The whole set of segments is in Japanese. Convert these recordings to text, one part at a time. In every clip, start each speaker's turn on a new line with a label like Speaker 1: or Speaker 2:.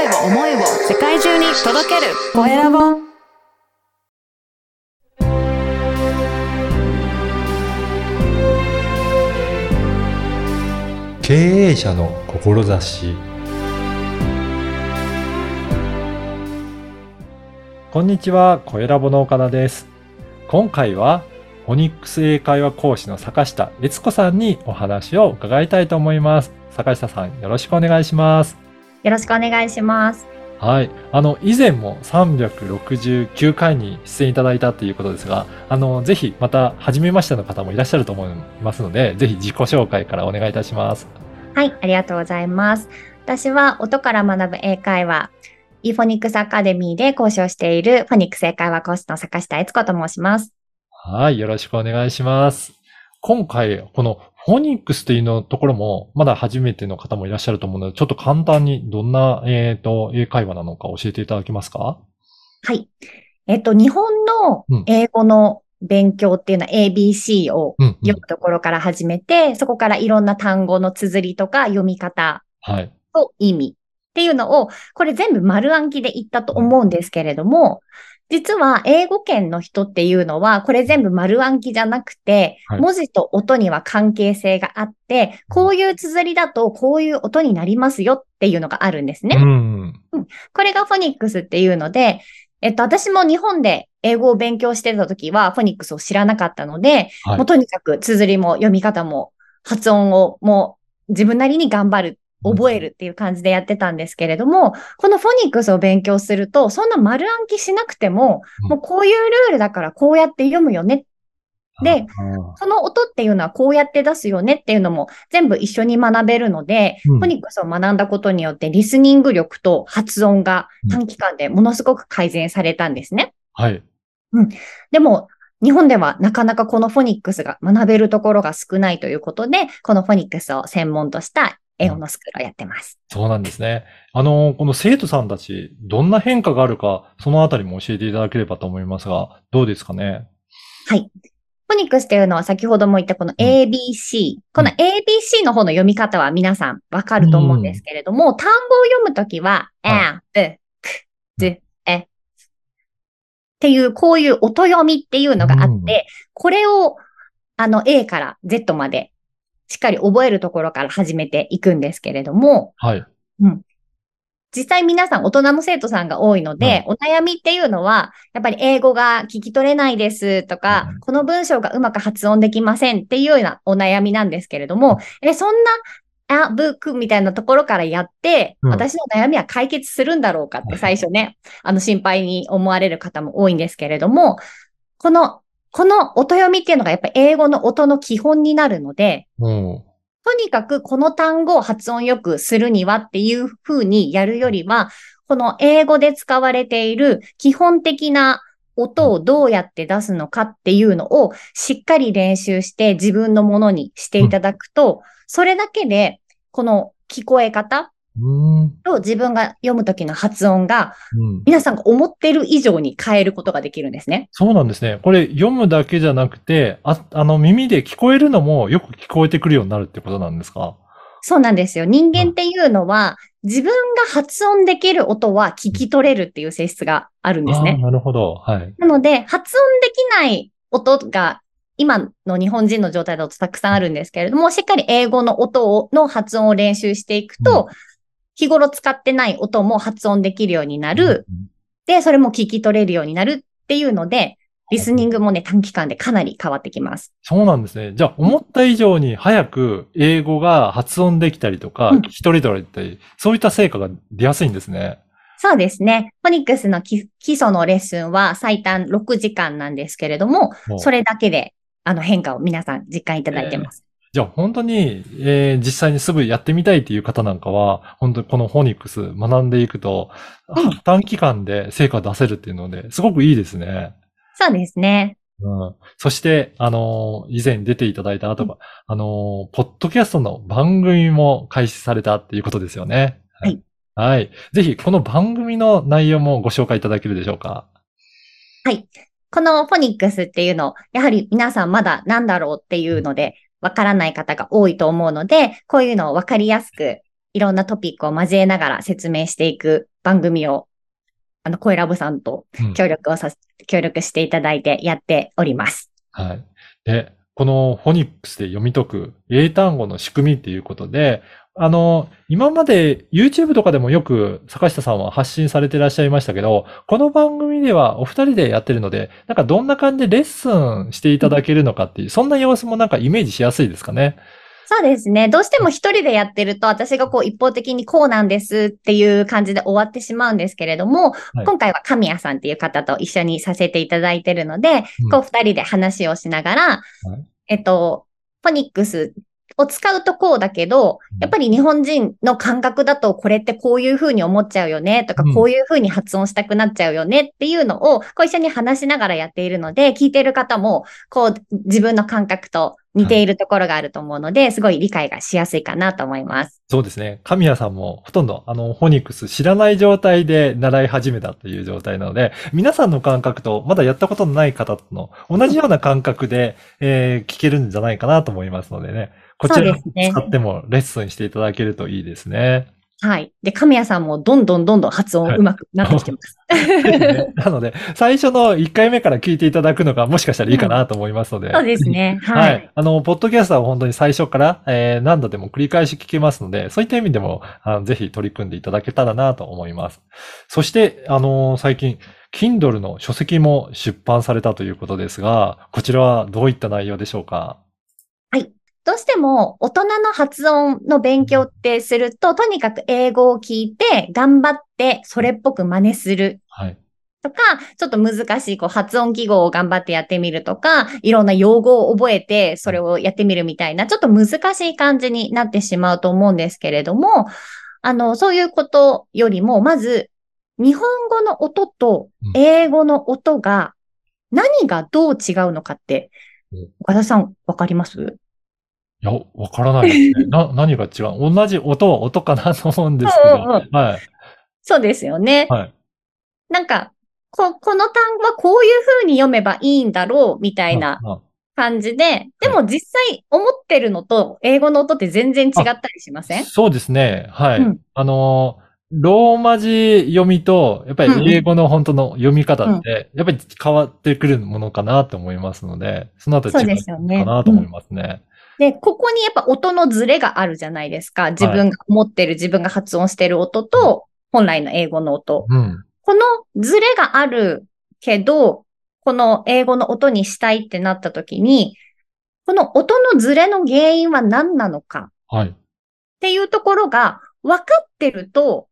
Speaker 1: 声を思いを世界中に届けるコエラボ
Speaker 2: 経営者の志こんにちは、コエラボの岡田です。今回は、フォニックス英会話講師の坂下悦子さんにお話を伺いたいと思います。坂下さん、よろしくお願いします。
Speaker 3: よろしくお願いします。
Speaker 2: はい。あの、以前も369回に出演いただいたということですが、あの、ぜひまた、初めましての方もいらっしゃると思いますので、ぜひ自己紹介からお願いいたします。
Speaker 3: はい、ありがとうございます。私は音から学ぶ英会話、イフォニックスアカデミーで講師をしているフォニックス英会話講師の坂下悦子と申します。
Speaker 2: はい。よろしくお願いします。今回、このフォニックスというのところも、まだ初めての方もいらっしゃると思うので、ちょっと簡単にどんな、えっ、と、英会話なのか教えていただけますか？
Speaker 3: はい。えっと、日本の英語の勉強っていうのは ABC を
Speaker 2: うん、うん
Speaker 3: 読むところから始めて、そこからいろんな単語の綴りとか読み方
Speaker 2: はい。
Speaker 3: と意味っていうのを、これ全部丸暗記で言ったと思うんですけれども、実は英語圏の人っていうのは、これ全部丸暗記じゃなくて、
Speaker 2: はい
Speaker 3: 文字と音には関係性があって、こういう綴りだとこういう音になりますよっていうのがあるんですね。
Speaker 2: うん。
Speaker 3: これがフォニックスっていうので、えっと、私も日本で英語を勉強してた時は、フォニックスを知らなかったので、
Speaker 2: はい
Speaker 3: もうとにかく綴りも読み方も発音をもう自分なりに頑張る、覚えるっていう感じでやってたんですけれども、このフォニックスを勉強すると、そんな丸暗記しなくても、
Speaker 2: うん
Speaker 3: もうこういうルールだからこうやって読むよね。で
Speaker 2: あ
Speaker 3: その音っていうのはこうやって出すよねっていうのも全部一緒に学べるので、
Speaker 2: うん
Speaker 3: フォニックスを学んだことによってリスニング力と発音が短期間でものすごく改善されたんですね。
Speaker 2: はい。
Speaker 3: でも、日本ではなかなかこのフォニックスが学べるところが少ないということで、このフォニックスを専門とした英語のスクールをやってます。
Speaker 2: そうなんですね。あの、この生徒さんたち、どんな変化があるか、そのあたりも教えていただければと思いますが、どうですかね？
Speaker 3: はい。フォニックスというのは先ほども言ったこの ABC。この ABC の方の読み方は皆さんわかると思うんですけれども、単語を読むときは、
Speaker 2: は
Speaker 3: a, b, k, e っていう、こういう音読みっていうのがあ
Speaker 2: うん
Speaker 3: って、これをあの A から Z までしっかり覚えるところから始めていくんですけれども、
Speaker 2: はい。
Speaker 3: 実際皆さん大人の生徒さんが多いので、お悩みっていうのは、やっぱり英語が聞き取れないですとか、
Speaker 2: うん。
Speaker 3: この文章がうまく発音できませんっていうようなお悩みなんですけれども、え、そんな、あ、ブックみたいなところからやって、
Speaker 2: うん。
Speaker 3: 私の悩みは解決するんだろうかって最初ね、あの心配に思われる方も多いんですけれども、この、この音読みっていうのがやっぱり英語の音の基本になるので、
Speaker 2: うん。
Speaker 3: とにかくこの単語を発音よくするにはっていう風にやるよりは、この英語で使われている基本的な音をどうやって出すのかっていうのをしっかり練習して自分のものにしていただくと、それだけでこの聞こえ方
Speaker 2: うん。
Speaker 3: と自分が読む時の発音が
Speaker 2: うん。
Speaker 3: 皆さんが思ってる以上に変えることができるんですね。
Speaker 2: そうなんですね。これ読むだけじゃなくて、あ、あの耳で聞こえるのもよく聞こえてくるようになるってことなんですか？
Speaker 3: そうなんですよ。人間っていうのは自分が発音できる音は聞き取れるっていう性質があるんですね。
Speaker 2: なるほど。はい。
Speaker 3: なので、発音できない音が、今の日本人の状態だとたくさんあるんですけれども、しっかり英語の音をの発音を練習していくと、日頃使ってない音も発音できるようになる。で、それも聞き取れるようになるっていうので、リスニングもね、短期間でかなり変わってきます。
Speaker 2: そうなんですね。じゃあ、思った以上に早く英語が発音できたりとか、
Speaker 3: うん
Speaker 2: 聞き取れたり、そういった成果が出やすいんですね。
Speaker 3: そうですね。フォニックスの基基礎のレッスンは最短6時間なんですけれども、それだけで、あの変化を皆さん実感いただいてます。
Speaker 2: じゃあ本当に、えー実際にすぐやってみたいっていう方なんかは、本当にこのフォニックス学んでいくと、
Speaker 3: うん
Speaker 2: 短期間で成果出せるっていうので、すごくいいですね。
Speaker 3: そうですね。
Speaker 2: うん、そして、あのー以前出ていただいた後が、あのーポッドキャストの番組も開始されたっていうことですよね。
Speaker 3: はい。
Speaker 2: はい。ぜひ、この番組の内容もご紹介いただけるでしょうか？
Speaker 3: はい。このフォニックスっていうの、やはり皆さんまだなんだろうっていうので、わからない方が多いと思うので、こういうのをわかりやすく、いろんなトピックを交えながら説明していく番組を、あの、声ラボさんと
Speaker 2: うん
Speaker 3: 協力をさせ、協力していただいてやっております。
Speaker 2: はい。で、このフォニックスで読み解く英単語の仕組みっていうことで、あの、今まで YouTube とかでもよく坂下さんは発信されていらっしゃいましたけど、この番組ではお二人でやってるので、なんかどんな感じでレッスンしていただけるのかっていう、そんな様子もなんかイメージしやすいですかね？
Speaker 3: そうですね。どうしても一人でやってると、私がこう一方的にこうなんですっていう感じで終わってしまうんですけれども、
Speaker 2: はい
Speaker 3: 今回は神谷さんっていう方と一緒にさせていただいてるので、
Speaker 2: うん
Speaker 3: こう二人で話をしながら、えっと、フォニックスを使うとこうだけど
Speaker 2: うん、
Speaker 3: やっぱり日本人の感覚だとこれってこういう風に思っちゃうよねとか、
Speaker 2: うん。
Speaker 3: こういう風に発音したくなっちゃうよねっていうのを、こう一緒に話しながらやっているので、聞いてる方も、こう自分の感覚と似ているところがあると思うので、すごい理解がしやすいかなと思います。
Speaker 2: そうですね。神谷さんもほとんどあの、フォニックス知らない状態で習い始めたという状態なので、皆さんの感覚とまだやったことのない方との同じような感覚で、えー聞けるんじゃないかなと思いますのでね。こちら使ってもレッスンしていただけるといいですね。
Speaker 3: はい。で、神谷さんもどんどんどんどん発音上手くなってきてます。
Speaker 2: ねなので、最初の1回目から聞いていただくのがもしかしたらいいかなと思いますので。
Speaker 3: そうですね。
Speaker 2: は。
Speaker 3: はいい。
Speaker 2: あの、ポッドキャストは本当に最初から、えー何度でも繰り返し聞けますので、そういった意味でも、あのぜひ取り組んでいただけたらなと思います。そして、あの最近、Kindle の書籍も出版されたということですが、こちらはどういった内容でしょうか？
Speaker 3: どうしても大人の発音の勉強ってすると、とにかく英語を聞いて、頑張ってそれっぽく真似する。
Speaker 2: はい。
Speaker 3: とか、ちょっと難しいこう発音記号を頑張ってやってみるとか、いろんな用語を覚えてそれをやってみるみたいな、ちょっと難しい感じになってしまうと思うんですけれども、あの、そういうことよりも、まず、日本語の音と英語の音が何がどう違うのかって
Speaker 2: うん、
Speaker 3: 岡田さんわかります？
Speaker 2: いや、わからないですね。な、何が違う？同じ音は音かなと思うんですけど。
Speaker 3: うんうんうん
Speaker 2: はい。
Speaker 3: そうですよね。
Speaker 2: はい。
Speaker 3: なんか、こ、この単語はこういう風に読めばいいんだろう、みたいな感じで、でも実際思ってるのと英語の音って全然違ったりしません？
Speaker 2: そうですね。はい。
Speaker 3: うん
Speaker 2: あのー、ローマ字読みと、やっぱり英語の本当の読み方って、やっぱり変わってくるものかなと思いますので、そのあたり違う
Speaker 3: ですよね
Speaker 2: かなと思いますね。
Speaker 3: で、ここにやっぱ音のズレがあるじゃないですか。自分が思ってる、自分が発音してる音と、本来の英語の音。
Speaker 2: うん。
Speaker 3: このズレがあるけど、この英語の音にしたいってなった時に、この音のズレの原因は何なのか
Speaker 2: はい。
Speaker 3: っていうところが分かってると。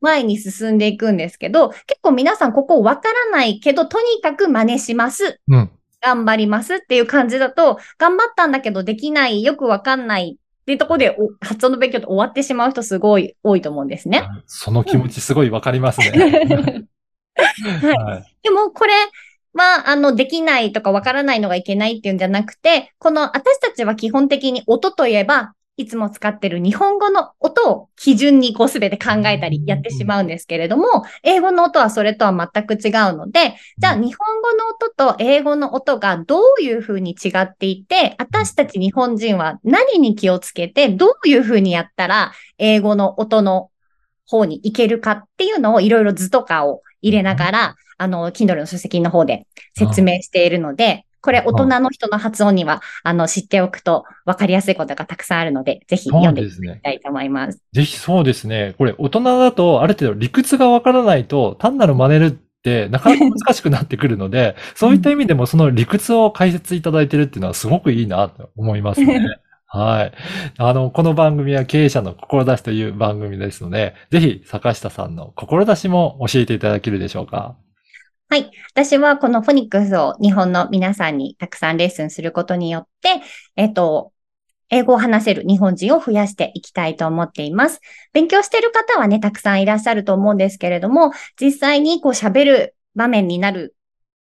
Speaker 3: 前に進んでいくんですけど、結構皆さんここわからないけど、とにかく真似します。
Speaker 2: うん。
Speaker 3: 頑張りますっていう感じだと、頑張ったんだけどできない、よくわかんないっていうところでお発音の勉強って終わってしまう人すごい多いと思うんですね。
Speaker 2: その気持ちすごいわかりますね。はい。
Speaker 3: でもこれは、あの、できないとかわからないのがいけないっていうんじゃなくて、この私たちは基本的に音といえば、いつも使ってる日本語の音を基準にこうすべて考えたりやってしまうんですけれども、英語の音はそれとは全く違うので、じゃあ日本語の音と英語の音がどういうふうに違っていて、私たち日本人は何に気をつけて、どういうふうにやったら英語の音の方に行けるかっていうのをいろいろ図とかを入れながら、あの、Kindle の書籍の方で説明しているので、これ大人の人の発音には、あの、知っておくと分かりやすいことがたくさんあるので、ぜひ読んでいただきたいと思います。
Speaker 2: ぜひそうですね。これ大人だとある程度理屈がわからないと単なる真似るってなかなか難しくなってくるので、そういった意味でもその理屈を解説いただいてるっていうのはすごくいいなと思いますね。はい。あの、この番組は経営者の志という番組ですので、ぜひ坂下さんの志も教えていただけるでしょうか。
Speaker 3: はい。私はこのフォニックスを日本の皆さんにたくさんレッスンすることによって、えっと、英語を話せる日本人を増やしていきたいと思っています。勉強してる方はね、たくさんいらっしゃると思うんですけれども、実際にこう喋る場面になる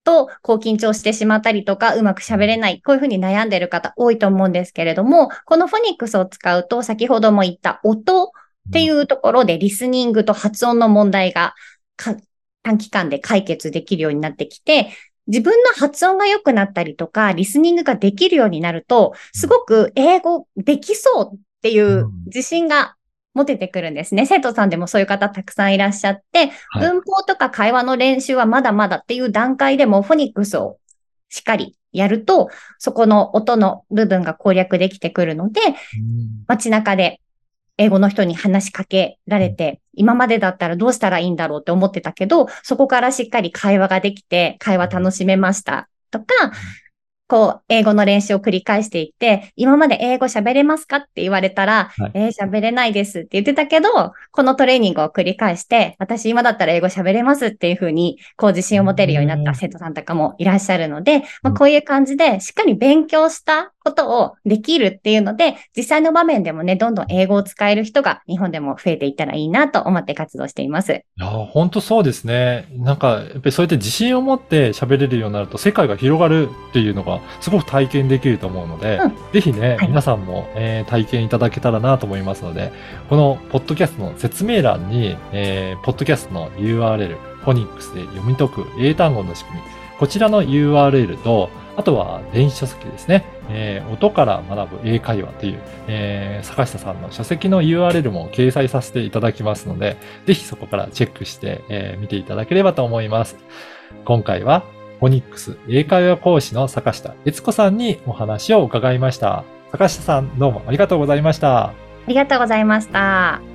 Speaker 3: と、こう緊張してしまったりとか、うまく喋れない、こういうふうに悩んでる方多いと思うんですけれども、このフォニックスを使うと、先ほども言った音っていうところでリスニングと発音の問題が短期間で解決できるようになってきて、自分の発音が良くなったりとか、リスニングができるようになると、すごく英語できそうっていう自信が持ててくるんですね。生徒さんでもそういう方たくさんいらっしゃって、
Speaker 2: はい。
Speaker 3: 文法とか会話の練習はまだまだっていう段階でもフォニックスをしっかりやると、そこの音の部分が攻略できてくるので、街中で英語の人に話しかけられて、今までだったらどうしたらいいんだろうって思ってたけど、そこからしっかり会話ができて、会話楽しめましたとか、こう、英語の練習を繰り返していって、今まで英語喋れますかって言われたら、
Speaker 2: はい
Speaker 3: えー喋れないですって言ってたけど、このトレーニングを繰り返して、私今だったら英語喋れますっていうふうに、こう自信を持てるようになった生徒さんとかもいらっしゃるので、まあ、こういう感じでしっかり勉強したことをできるっていうので、実際の場面でもね、どんどん英語を使える人が日本でも増えていったらいいなと思って活動しています。
Speaker 2: いや、本当そうですね。なんか、やっぱりそうやって自信を持って喋れるようになると世界が広がるっていうのがすごく体験できると思うので、
Speaker 3: うん
Speaker 2: ぜひね、
Speaker 3: はい
Speaker 2: 皆さんも、えー体験いただけたらなと思いますので、このポッドキャストの説明欄に、えーポッドキャストの URL、フォニックスで読み解く英単語の仕組み、こちらの URL と、あとは電子書籍ですね。えー音から学ぶ英会話という、えー坂下さんの書籍の URL も掲載させていただきますので、ぜひそこからチェックして、えー見ていただければと思います。今回は、フォニックス英会話講師の坂下悦子さんにお話を伺いました。坂下さん、どうもありがとうございました。
Speaker 3: ありがとうございました。